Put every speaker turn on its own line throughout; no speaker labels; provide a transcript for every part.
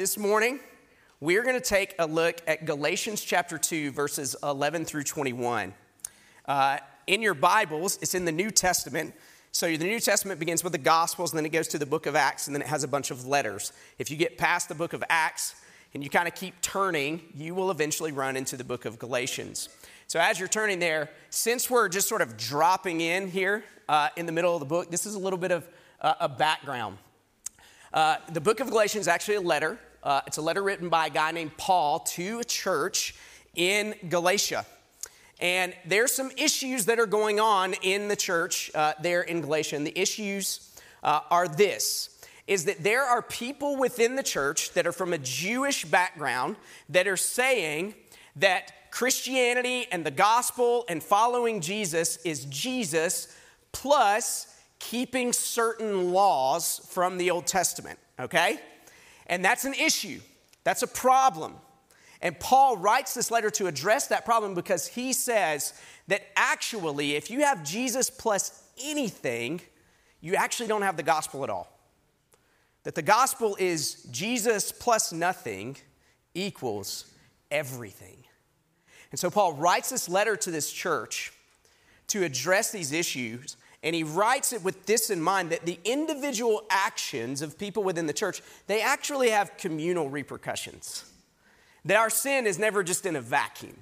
this morning, we're going to take a look at Galatians chapter 2, verses 11 through 21. Uh, in your Bibles, it's in the New Testament. So the New Testament begins with the Gospels, and then it goes to the book of Acts, and then it has a bunch of letters. If you get past the book of Acts and you kind of keep turning, you will eventually run into the book of Galatians. So as you're turning there, since we're just sort of dropping in here uh, in the middle of the book, this is a little bit of uh, a background. Uh, the book of Galatians is actually a letter. Uh, it's a letter written by a guy named Paul to a church in Galatia. And there's some issues that are going on in the church uh, there in Galatia. And the issues uh, are this is that there are people within the church that are from a Jewish background that are saying that Christianity and the gospel and following Jesus is Jesus plus keeping certain laws from the Old Testament, okay? And that's an issue, that's a problem. And Paul writes this letter to address that problem because he says that actually, if you have Jesus plus anything, you actually don't have the gospel at all. That the gospel is Jesus plus nothing equals everything. And so Paul writes this letter to this church to address these issues and he writes it with this in mind that the individual actions of people within the church, they actually have communal repercussions. That our sin is never just in a vacuum,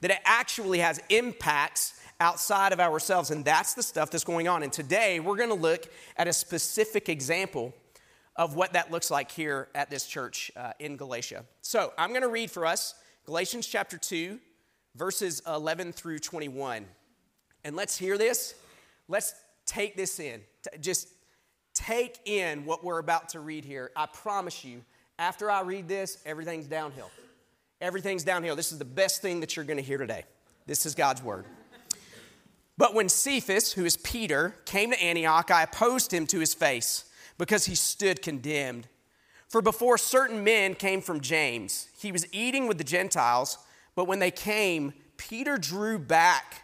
that it actually has impacts outside of ourselves. And that's the stuff that's going on. And today we're going to look at a specific example of what that looks like here at this church uh, in Galatia. So I'm going to read for us Galatians chapter 2, verses 11 through 21. And let's hear this Let's take this in. Just take in what we're about to read here. I promise you, after I read this, everything's downhill. Everything's downhill. This is the best thing that you're going to hear today. This is God's word. But when Cephas, who is Peter, came to Antioch, I opposed him to his face because he stood condemned. For before certain men came from James, he was eating with the Gentiles, but when they came, Peter drew back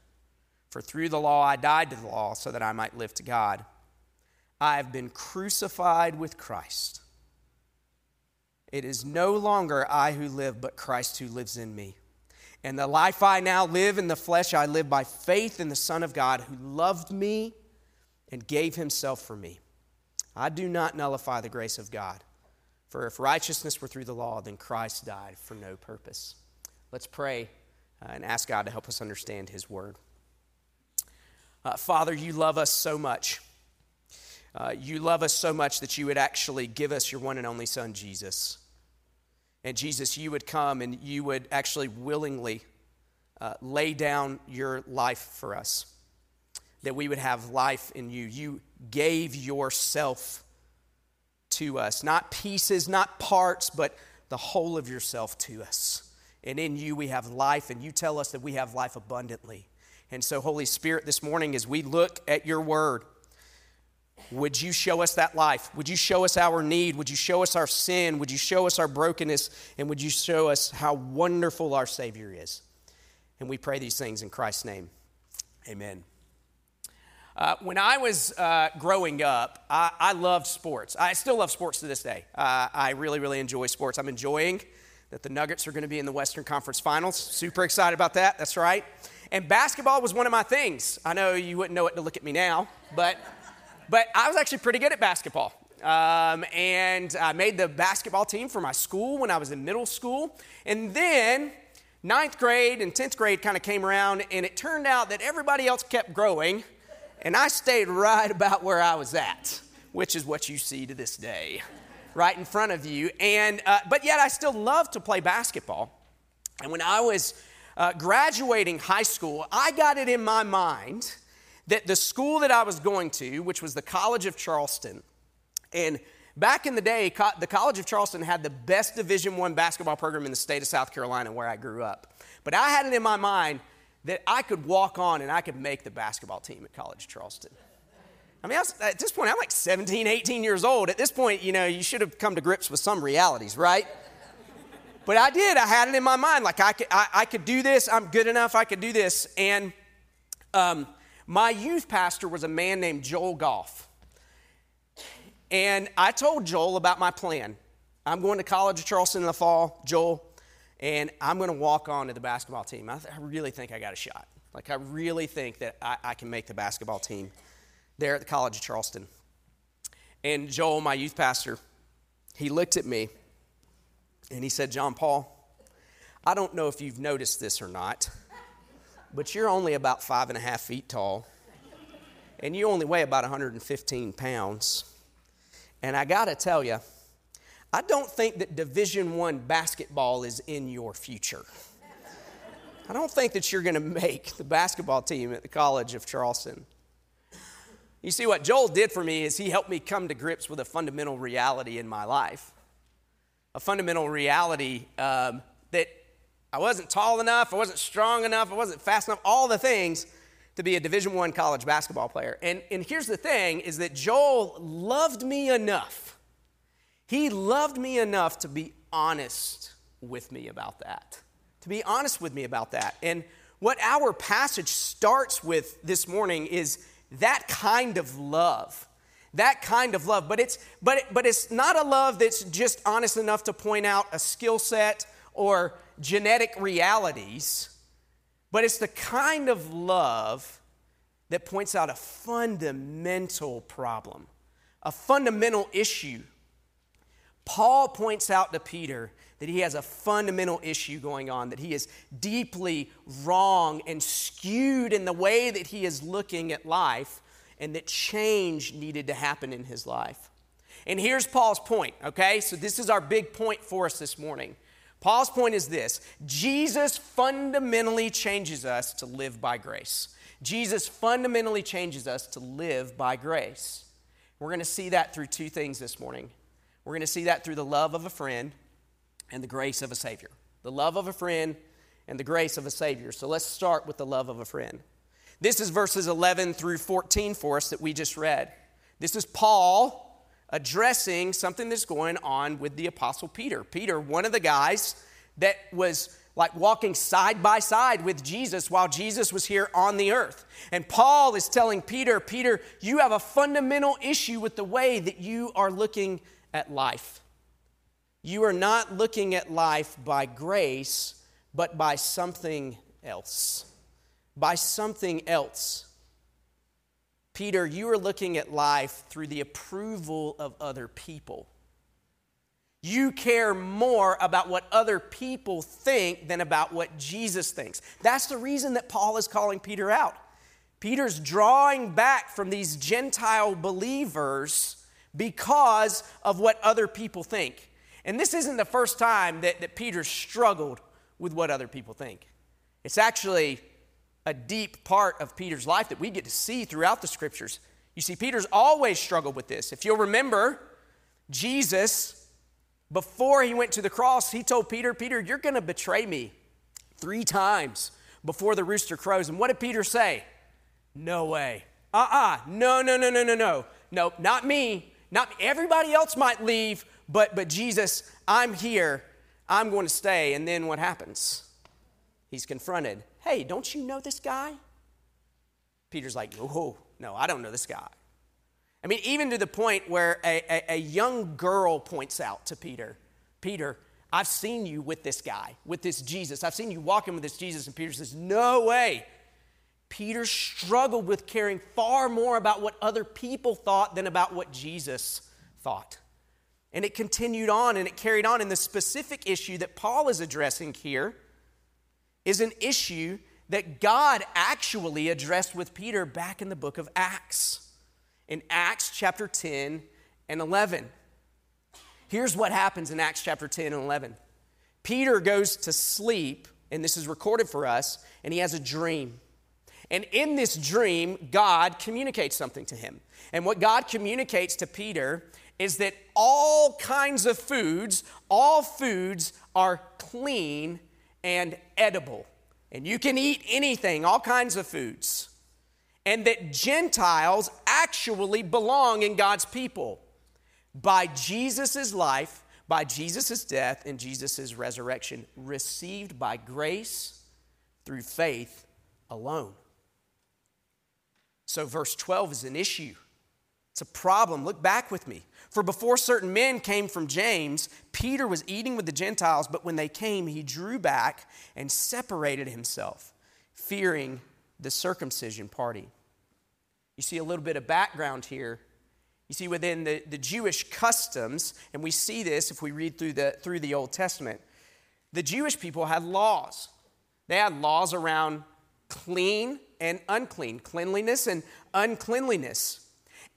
For through the law I died to the law so that I might live to God. I have been crucified with Christ. It is no longer I who live, but Christ who lives in me. And the life I now live in the flesh, I live by faith in the Son of God who loved me and gave himself for me. I do not nullify the grace of God. For if righteousness were through the law, then Christ died for no purpose. Let's pray uh, and ask God to help us understand his word. Uh, Father, you love us so much. Uh, you love us so much that you would actually give us your one and only Son, Jesus. And Jesus, you would come and you would actually willingly uh, lay down your life for us, that we would have life in you. You gave yourself to us, not pieces, not parts, but the whole of yourself to us. And in you we have life, and you tell us that we have life abundantly. And so, Holy Spirit, this morning, as we look at your word, would you show us that life? Would you show us our need? Would you show us our sin? Would you show us our brokenness? And would you show us how wonderful our Savior is? And we pray these things in Christ's name. Amen. Uh, when I was uh, growing up, I, I, loved sports. I still love sports to this day. Uh, I really, really enjoy sports. I'm enjoying that the Nuggets are going to be in the Western Conference Finals. Super excited about that. That's right. And basketball was one of my things. I know you wouldn't know it to look at me now, but, but I was actually pretty good at basketball. Um, and I made the basketball team for my school when I was in middle school. And then ninth grade and 10th grade kind of came around, and it turned out that everybody else kept growing, and I stayed right about where I was at, which is what you see to this day, right in front of you. And, uh, but yet I still love to play basketball. And when I was uh, graduating high school, I got it in my mind that the school that I was going to, which was the College of Charleston, and back in the day, the College of Charleston had the best Division One basketball program in the state of South Carolina, where I grew up. But I had it in my mind that I could walk on and I could make the basketball team at College of Charleston. I mean, I was, at this point, I'm like 17, 18 years old. At this point, you know, you should have come to grips with some realities, right? But I did. I had it in my mind, like I could, I, I could do this. I'm good enough. I could do this. And um, my youth pastor was a man named Joel Goff. And I told Joel about my plan. I'm going to college at Charleston in the fall, Joel, and I'm going to walk on to the basketball team. I, th- I really think I got a shot. Like, I really think that I, I can make the basketball team there at the College of Charleston. And Joel, my youth pastor, he looked at me and he said, John Paul, I don't know if you've noticed this or not, but you're only about five and a half feet tall, and you only weigh about 115 pounds. And I got to tell you, I don't think that Division 1 basketball is in your future. I don't think that you're going to make the basketball team at the College of Charleston. You see, what Joel did for me is he helped me come to grips with a fundamental reality in my life. A fundamental reality um, that I wasn't tall enough, I wasn't strong enough, I wasn't fast enough, all the things to be a Division One college basketball player. And, and here's the thing is that Joel loved me enough. He loved me enough to be honest with me about that. To be honest with me about that. And what our passage starts with this morning is that kind of love. That kind of love. But it's but but it's not a love that's just honest enough to point out a skill set or genetic realities but it's the kind of love that points out a fundamental problem, a fundamental issue. Paul points out to Peter that he has a fundamental issue going on, that he is deeply wrong and skewed in the way that he is looking at life, and that change needed to happen in his life. And here's Paul's point, okay? So, this is our big point for us this morning. Paul's point is this Jesus fundamentally changes us to live by grace. Jesus fundamentally changes us to live by grace. We're going to see that through two things this morning. We're going to see that through the love of a friend and the grace of a Savior. The love of a friend and the grace of a Savior. So let's start with the love of a friend. This is verses 11 through 14 for us that we just read. This is Paul addressing something that's going on with the Apostle Peter. Peter, one of the guys that was like walking side by side with Jesus while Jesus was here on the earth. And Paul is telling Peter, Peter, you have a fundamental issue with the way that you are looking at life. You are not looking at life by grace, but by something else. By something else. Peter, you are looking at life through the approval of other people. You care more about what other people think than about what Jesus thinks. That's the reason that Paul is calling Peter out. Peter's drawing back from these Gentile believers because of what other people think. And this isn't the first time that, that Peter struggled with what other people think. It's actually a deep part of Peter's life that we get to see throughout the scriptures. You see, Peter's always struggled with this. If you'll remember, Jesus, before he went to the cross, he told Peter, Peter, you're going to betray me three times before the rooster crows. And what did Peter say? No way. Uh uh-uh. uh No, no, no, no, no, no. No, not me. Not me. Everybody else might leave, but, but Jesus, I'm here. I'm going to stay. And then what happens? He's confronted Hey, don't you know this guy? Peter's like, Oh, no, I don't know this guy. I mean, even to the point where a, a, a, young girl points out to Peter, Peter, I've seen you with this guy, with this Jesus. I've seen you walking with this Jesus. And Peter says, No way. Peter struggled with caring far more about what other people thought than about what Jesus thought. And it continued on and it carried on. And the specific issue that Paul is addressing here is an issue that God actually addressed with Peter back in the book of Acts, in Acts chapter 10 and 11. Here's what happens in Acts chapter 10 and 11 Peter goes to sleep, and this is recorded for us, and he has a dream. And in this dream, God communicates something to him. And what God communicates to Peter is that all kinds of foods, all foods are clean and edible. And you can eat anything, all kinds of foods. And that Gentiles actually belong in God's people by Jesus' life, by Jesus' death, and Jesus' resurrection, received by grace through faith alone. So, verse 12 is an issue. It's a problem. Look back with me. For before certain men came from James, Peter was eating with the Gentiles, but when they came, he drew back and separated himself, fearing the circumcision party. You see a little bit of background here. You see, within the, the Jewish customs, and we see this if we read through the, through the Old Testament, the Jewish people had laws. They had laws around clean and unclean, cleanliness and uncleanliness.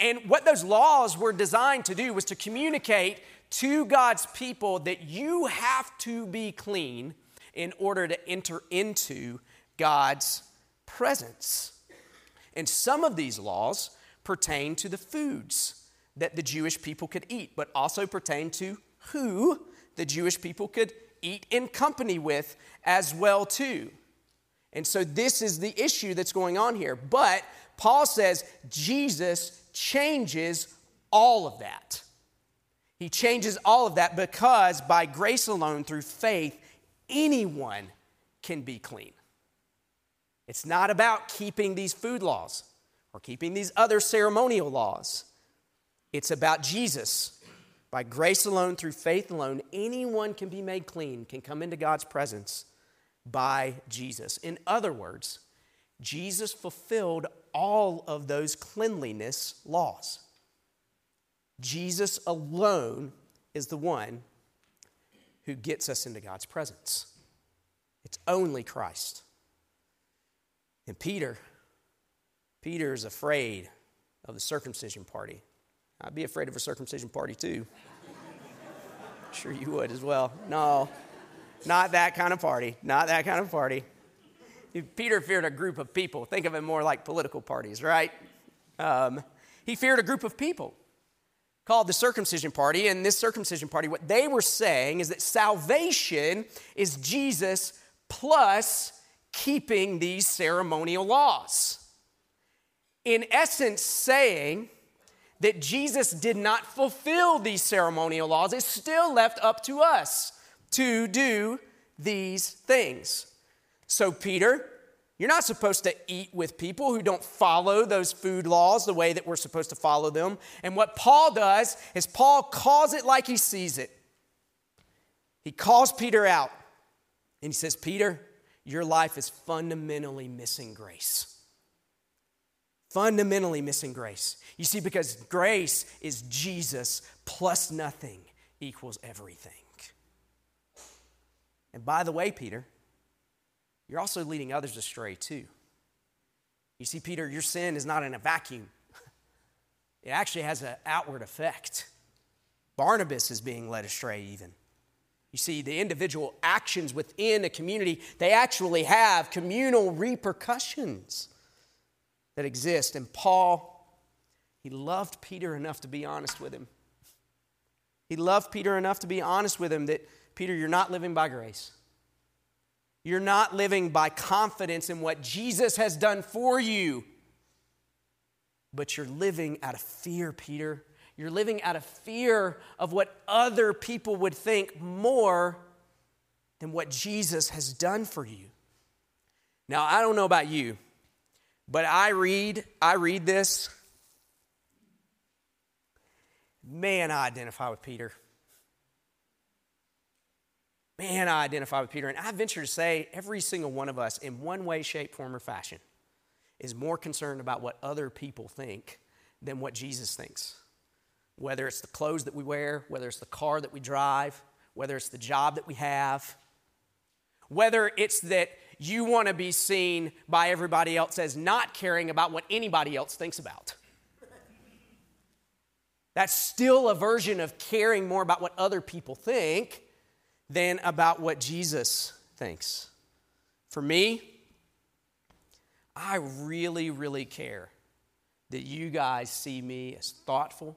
And what those laws were designed to do was to communicate to God's people that you have to be clean in order to enter into God's presence. And some of these laws pertain to the foods that the Jewish people could eat, but also pertain to who the Jewish people could eat in company with as well too. And so this is the issue that's going on here. But Paul says Jesus changes all of that. He changes all of that because by grace alone, through faith, anyone can be clean. It's not about keeping these food laws or keeping these other ceremonial laws. It's about Jesus. By grace alone, through faith alone, anyone can be made clean, can come into God's presence by Jesus. In other words, Jesus fulfilled all of those cleanliness laws. Jesus alone is the one who gets us into God's presence. It's only Christ. And Peter, Peter is afraid of the circumcision party. I'd be afraid of a circumcision party too. sure you would as well. No, not that kind of party. Not that kind of party. Peter feared a group of people. Think of it more like political parties, right? Um, he feared a group of people called the circumcision party. And this circumcision party, what they were saying is that salvation is Jesus plus keeping these ceremonial laws. In essence, saying that Jesus did not fulfill these ceremonial laws, it's still left up to us to do these things. So, Peter, you're not supposed to eat with people who don't follow those food laws the way that we're supposed to follow them. And what Paul does is Paul calls it like he sees it. He calls Peter out and he says, Peter, your life is fundamentally missing grace. Fundamentally missing grace. You see, because grace is Jesus plus nothing equals everything. And by the way, Peter, you're also leading others astray too. You see, Peter, your sin is not in a vacuum, it actually has an outward effect. Barnabas is being led astray, even. You see, the individual actions within a community, they actually have communal repercussions that exist. And Paul, he loved Peter enough to be honest with him. He loved Peter enough to be honest with him that, Peter, you're not living by grace. You're not living by confidence in what Jesus has done for you, but you're living out of fear, Peter. You're living out of fear of what other people would think more than what Jesus has done for you. Now, I don't know about you, but I read, I read this. Man, I identify with Peter. Man, I identify with Peter. And I venture to say every single one of us, in one way, shape, form, or fashion, is more concerned about what other people think than what Jesus thinks. whether it's the clothes that we wear, whether it's the car that we drive, whether it's the job that we have, whether it's that you want to be seen by everybody else as not caring about what anybody else thinks about. That's still a version of caring more about what other people think than about what Jesus thinks. For me, I really, really care that you guys see me as thoughtful,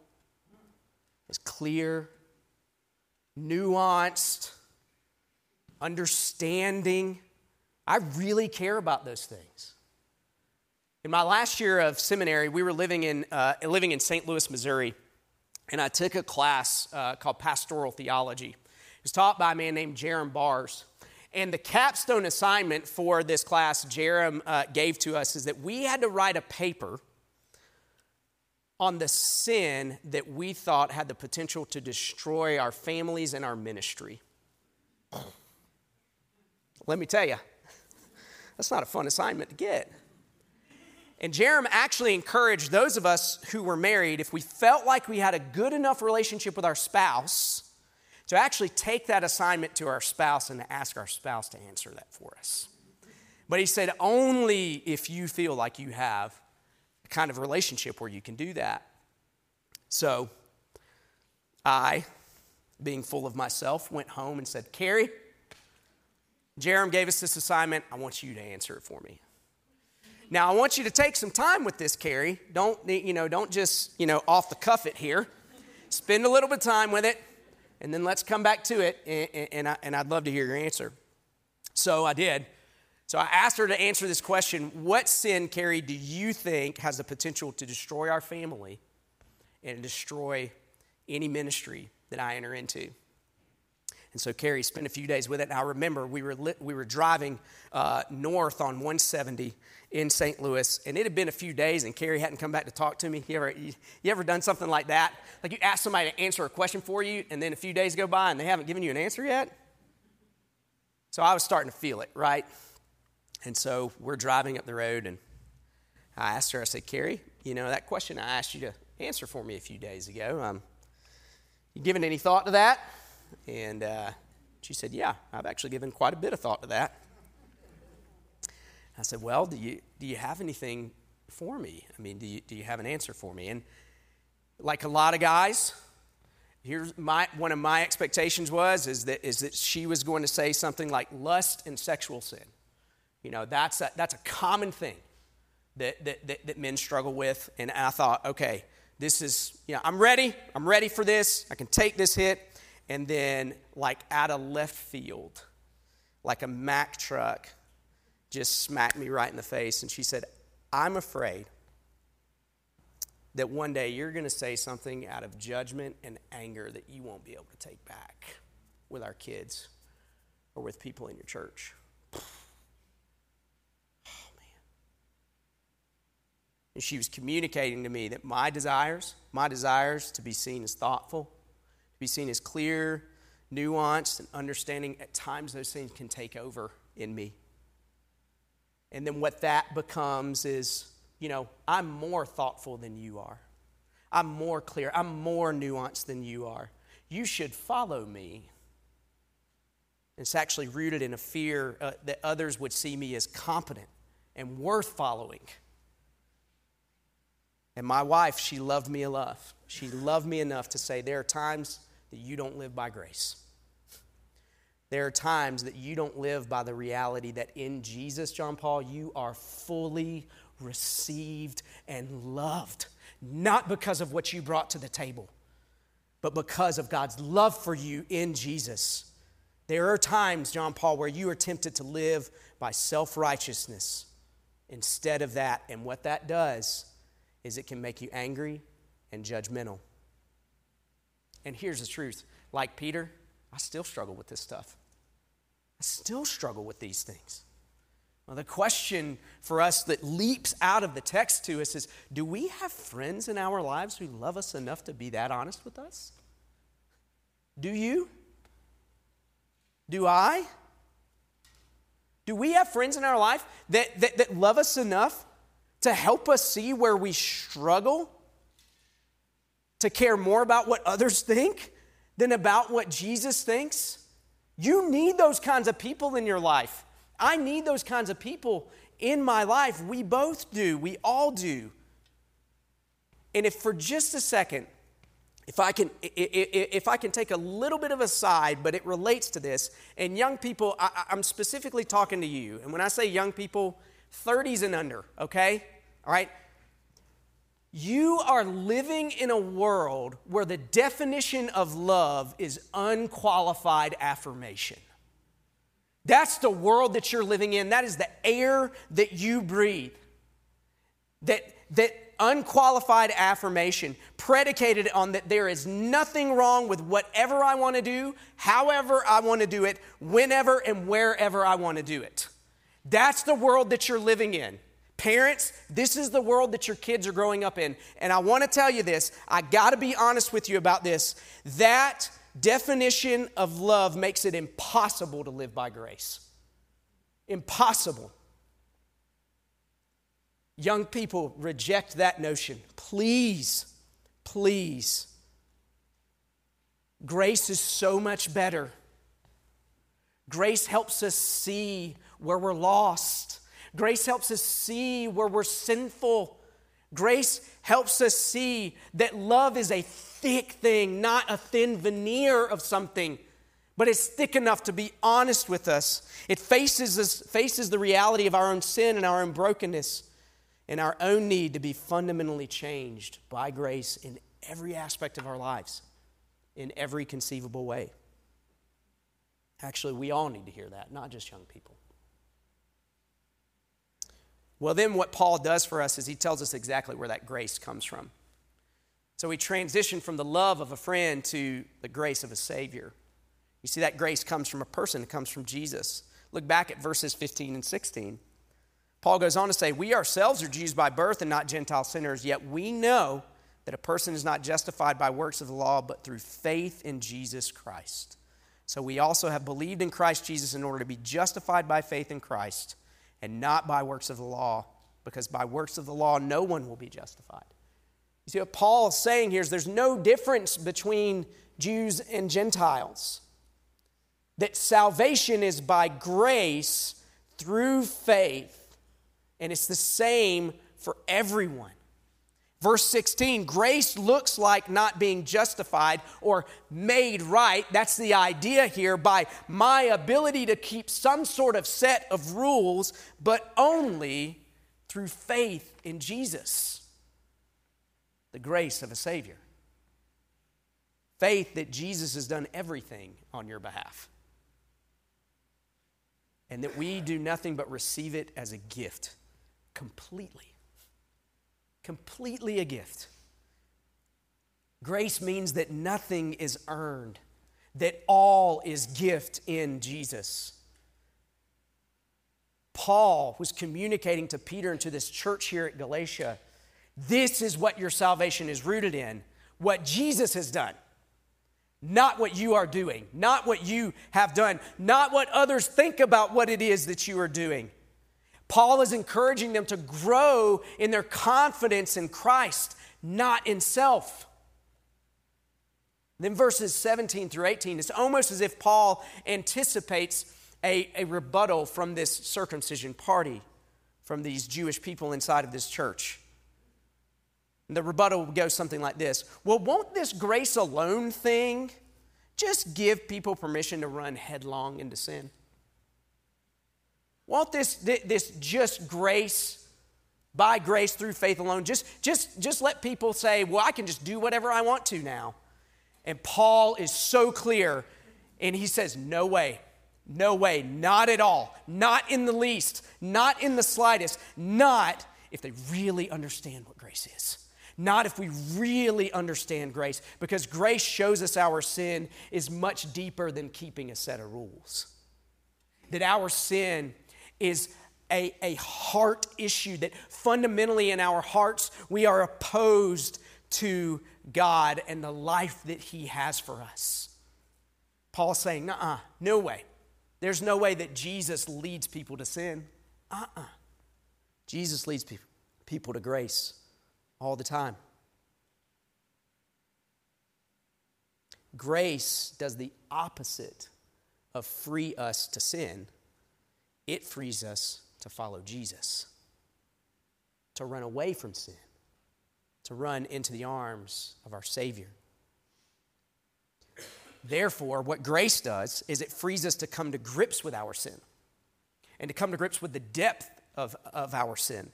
as clear, nuanced, understanding. I really care about those things. In my last year of seminary, we were living in, uh, living in St. Louis, Missouri, and I took a class uh, called Pastoral Theology. Was taught by a man named Jerram Barrs. And the capstone assignment for this class Jerram uh, gave to us is that we had to write a paper on the sin that we thought had the potential to destroy our families and our ministry. Let me tell you, that's not a fun assignment to get. And Jerram actually encouraged those of us who were married, if we felt like we had a good enough relationship with our spouse, to actually take that assignment to our spouse and to ask our spouse to answer that for us. But he said, only if you feel like you have a kind of relationship where you can do that. So I, being full of myself, went home and said, Carrie, Jerram gave us this assignment. I want you to answer it for me. Now, I want you to take some time with this, Carrie. Don't, you know, don't just, you know, off the cuff it here. Spend a little bit of time with it and then let's come back to it, and, and, I, and I'd love to hear your answer. So I did. So I asked her to answer this question What sin, Carrie, do you think has the potential to destroy our family and destroy any ministry that I enter into? And so Carrie spent a few days with it. And I remember we were, we were driving uh, north on 170 in St. Louis, and it had been a few days, and Carrie hadn't come back to talk to me. You ever, you, you, ever done something like that? Like you ask somebody to answer a question for you, and then a few days go by and they haven't given you an answer yet? So I was starting to feel it, right? And so we're driving up the road, and I asked her, I said, Carrie, you know, that question I asked you to answer for me a few days ago, um, you given any thought to that? And uh, she said, Yeah, I've actually given quite a bit of thought to that. I said, Well, do you, do you have anything for me? I mean, do you, do you have an answer for me? And like a lot of guys, here's my, one of my expectations was is that, is that she was going to say something like lust and sexual sin. You know, that's a, that's a common thing that, that, that, that men struggle with. And I thought, okay, this is, you know, I'm ready. I'm ready for this. I can take this hit. And then, like out of left field, like a Mack truck, just smacked me right in the face. And she said, I'm afraid that one day you're going to say something out of judgment and anger that you won't be able to take back with our kids or with people in your church. Oh, man. And she was communicating to me that my desires, my desires to be seen as thoughtful, be seen as clear, nuanced, and understanding, at times those things can take over in me. And then what that becomes is, you know, I'm more thoughtful than you are. I'm more clear. I'm more nuanced than you are. You should follow me. It's actually rooted in a fear uh, that others would see me as competent and worth following. And my wife, she loved me enough. She loved me enough to say, There are times that you don't live by grace. There are times that you don't live by the reality that in Jesus, John Paul, you are fully received and loved, not because of what you brought to the table, but because of God's love for you in Jesus. There are times, John Paul, where you are tempted to live by self righteousness instead of that. And what that does is it can make you angry and judgmental. And here's the truth like Peter, I still struggle with this stuff. I still struggle with these things. Well, the question for us that leaps out of the text to us is do we have friends in our lives who love us enough to be that honest with us? Do you? Do I? Do we have friends in our life that, that, that love us enough to help us see where we struggle to care more about what others think than about what Jesus thinks? You need those kinds of people in your life. I need those kinds of people in my life. We both do. We all do. And if for just a second, if I can, if I can take a little bit of a side, but it relates to this, and young people, I, I'm specifically talking to you. And when I say young people, 30s and under, okay? All right? You are living in a world where the definition of love is unqualified affirmation. That's the world that you're living in. That is the air that you breathe. That, that unqualified affirmation predicated on that there is nothing wrong with whatever I want to do, however I want to do it, whenever and wherever I want to do it. That's the world that you're living in. Parents, this is the world that your kids are growing up in. And I want to tell you this, I got to be honest with you about this. That definition of love makes it impossible to live by grace. Impossible. Young people reject that notion. Please, please. Grace is so much better. Grace helps us see where we're lost. Grace helps us see where we're sinful. Grace helps us see that love is a thick thing, not a thin veneer of something, but it's thick enough to be honest with us. It faces, us, faces the reality of our own sin and our own brokenness and our own need to be fundamentally changed by grace in every aspect of our lives, in every conceivable way. Actually, we all need to hear that, not just young people. Well, then what Paul does for us is he tells us exactly where that grace comes from. So we transition from the love of a friend to the grace of a Savior. You see, that grace comes from a person, it comes from Jesus. Look back at verses 15 and 16. Paul goes on to say, We ourselves are Jews by birth and not Gentile sinners, yet we know that a person is not justified by works of the law, but through faith in Jesus Christ. So we also have believed in Christ Jesus in order to be justified by faith in Christ and not by works of the law, because by works of the law no one will be justified. You see, what Paul is saying here is there's no difference between Jews and Gentiles. That salvation is by grace through faith, and it's the same for everyone. Verse 16, grace looks like not being justified or made right. That's the idea here by my ability to keep some sort of set of rules, but only through faith in Jesus, the grace of a Savior. Faith that Jesus has done everything on your behalf, and that we do nothing but receive it as a gift completely completely a gift. Grace means that nothing is earned, that all is gift in Jesus. Paul was communicating to Peter and to this church here at Galatia this is what your salvation is rooted in, what Jesus has done. Not what you are doing, not what you have done, not what others think about what it is that you are doing. Paul is encouraging them to grow in their confidence in Christ, not in self. Then verses 17 through 18, it's almost as if Paul anticipates a, a rebuttal from this circumcision party, from these Jewish people inside of this church. And the rebuttal would go something like this Well, won't this grace alone thing just give people permission to run headlong into sin? Won't this, this just grace, by grace through faith alone, just, just, just let people say, well, I can just do whatever I want to now? And Paul is so clear, and he says, no way. No way, not at all, not in the least, not in the slightest, not if they really understand what grace is. Not if we really understand grace, because grace shows us our sin is much deeper than keeping a set of rules. That our sin is a, a heart issue, that fundamentally in our hearts we are opposed to God and the life that He has for us. Paul's saying, uh no way. There's no way that Jesus leads people to sin. Uh uh Jesus leads people, people to grace all the time. grace does the opposite of free us to sin, it frees us to follow Jesus, to run away from sin, to run into the arms of our Savior. Therefore, what grace does is it frees us to come to grips with our sin and to come to grips with the depth of, of our sin.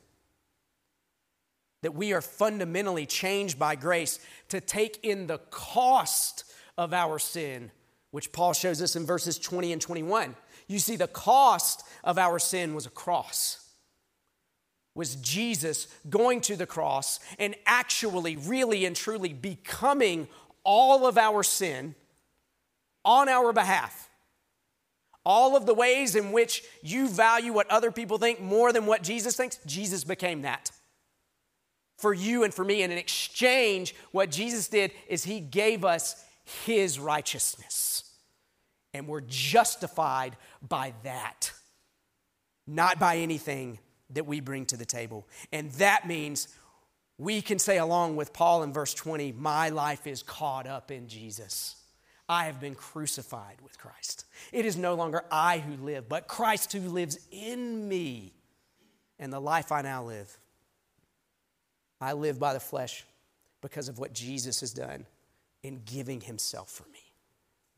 That we are fundamentally changed by grace to take in the cost of our sin, which Paul shows us in verses 20 and 21. You see, the cost of our sin was a cross was Jesus going to the cross and actually, really and truly becoming all of our sin on our behalf. All of the ways in which you value what other people think more than what Jesus thinks, Jesus became that for you and for me. And in exchange, what Jesus did is he gave us his righteousness. And we're justified by that, not by anything that we bring to the table. And that means we can say, along with Paul in verse 20, My life is caught up in Jesus. I have been crucified with Christ. It is no longer I who live, but Christ who lives in me. And the life I now live, I live by the flesh because of what Jesus has done in giving himself for me.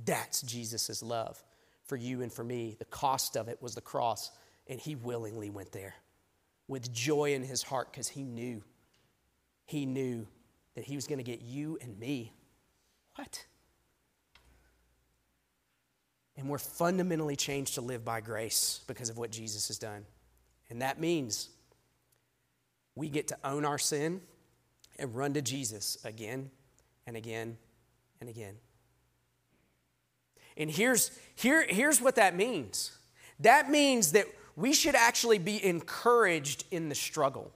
That's Jesus' love for you and for me. The cost of it was the cross, and he willingly went there with joy in his heart because he knew, he knew that he was going to get you and me. What? And we're fundamentally changed to live by grace because of what Jesus has done. And that means we get to own our sin and run to Jesus again and again and again. And here's, here, here's what that means that means that we should actually be encouraged in the struggle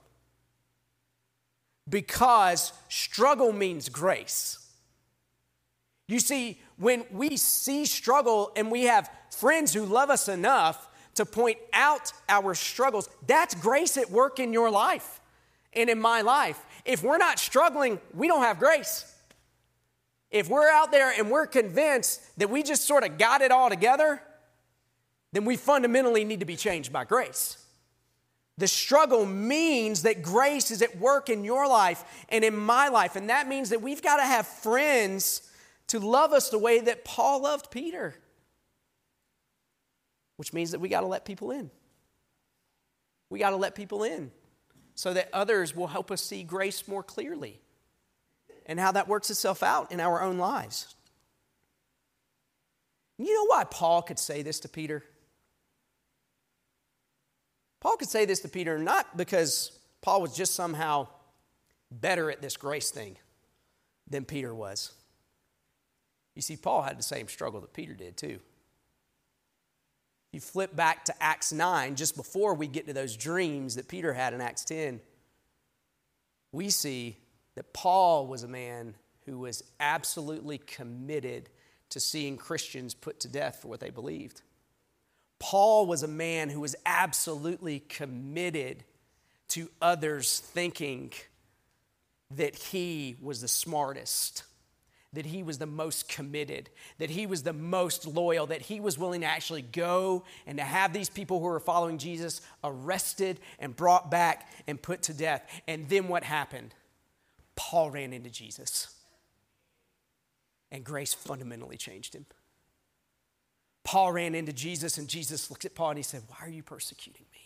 because struggle means grace. You see, when we see struggle and we have friends who love us enough to point out our struggles, that's grace at work in your life and in my life. If we're not struggling, we don't have grace. If we're out there and we're convinced that we just sort of got it all together, then we fundamentally need to be changed by grace. The struggle means that grace is at work in your life and in my life. And that means that we've got to have friends to love us the way that Paul loved Peter, which means that we got to let people in. We got to let people in so that others will help us see grace more clearly and how that works itself out in our own lives. You know why Paul could say this to Peter? Paul could say this to Peter not because Paul was just somehow better at this grace thing than Peter was. You see, Paul had the same struggle that Peter did too. You flip back to Acts 9, just before we get to those dreams that Peter had in Acts 10, we see that Paul was a man who was absolutely committed to seeing Christians put to death for what they believed. Paul was a man who was absolutely committed to others thinking that he was the smartest that he was the most committed, that he was the most loyal, that he was willing to actually go and to have these people who were following Jesus arrested and brought back and put to death. And then what happened? Paul ran into Jesus. And grace fundamentally changed him. Paul ran into Jesus, and Jesus looked at Paul and he said, Why are you persecuting me?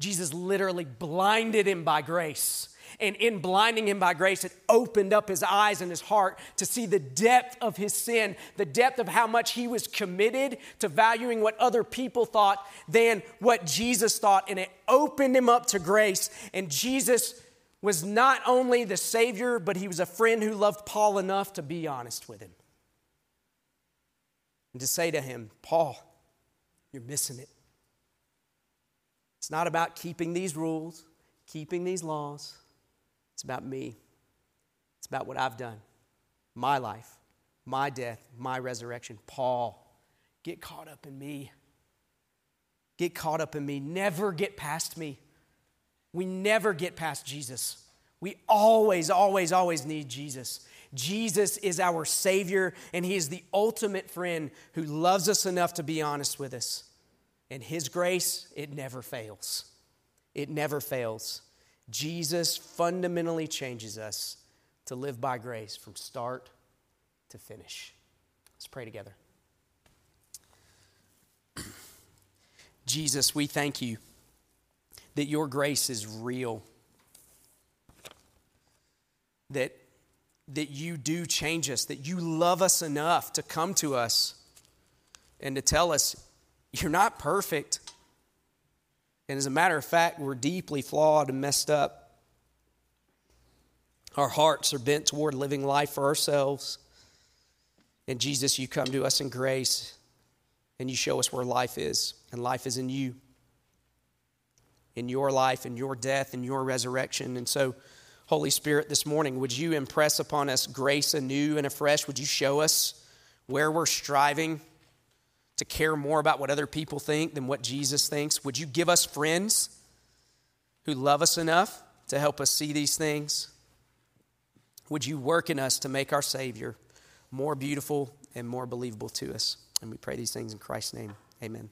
Jesus literally blinded him by grace and in blinding him by grace, it opened up his eyes and his heart to see the depth of his sin, the depth of how much he was committed to valuing what other people thought than what Jesus thought. And it opened him up to grace. And Jesus was not only the Savior, but he was a friend who loved Paul enough to be honest with him and to say to him, Paul, you're missing it. It's not about keeping these rules, keeping these laws. It's about me. It's about what I've done, my life, my death, my resurrection. Paul, get caught up in me. Get caught up in me. Never get past me. We never get past Jesus. We always, always, always need Jesus. Jesus is our Savior, and He is the ultimate friend who loves us enough to be honest with us. And His grace, it never fails. It never fails. Jesus fundamentally changes us to live by grace from start to finish. Let's pray together. Jesus, we thank you that your grace is real, that, that you do change us, that you love us enough to come to us and to tell us, you're not perfect. And as a matter of fact, we're deeply flawed and messed up. Our hearts are bent toward living life for ourselves. And Jesus, you come to us in grace and you show us where life is, and life is in you, in your life, in your death, in your resurrection. And so, Holy Spirit, this morning, would you impress upon us grace anew and afresh? Would you show us where we're striving to care more about what other people think than what Jesus thinks? Would you give us friends who love us enough to help us see these things? Would you work in us to make our Savior more beautiful and more believable to us? And we pray these things in Christ's name. Amen.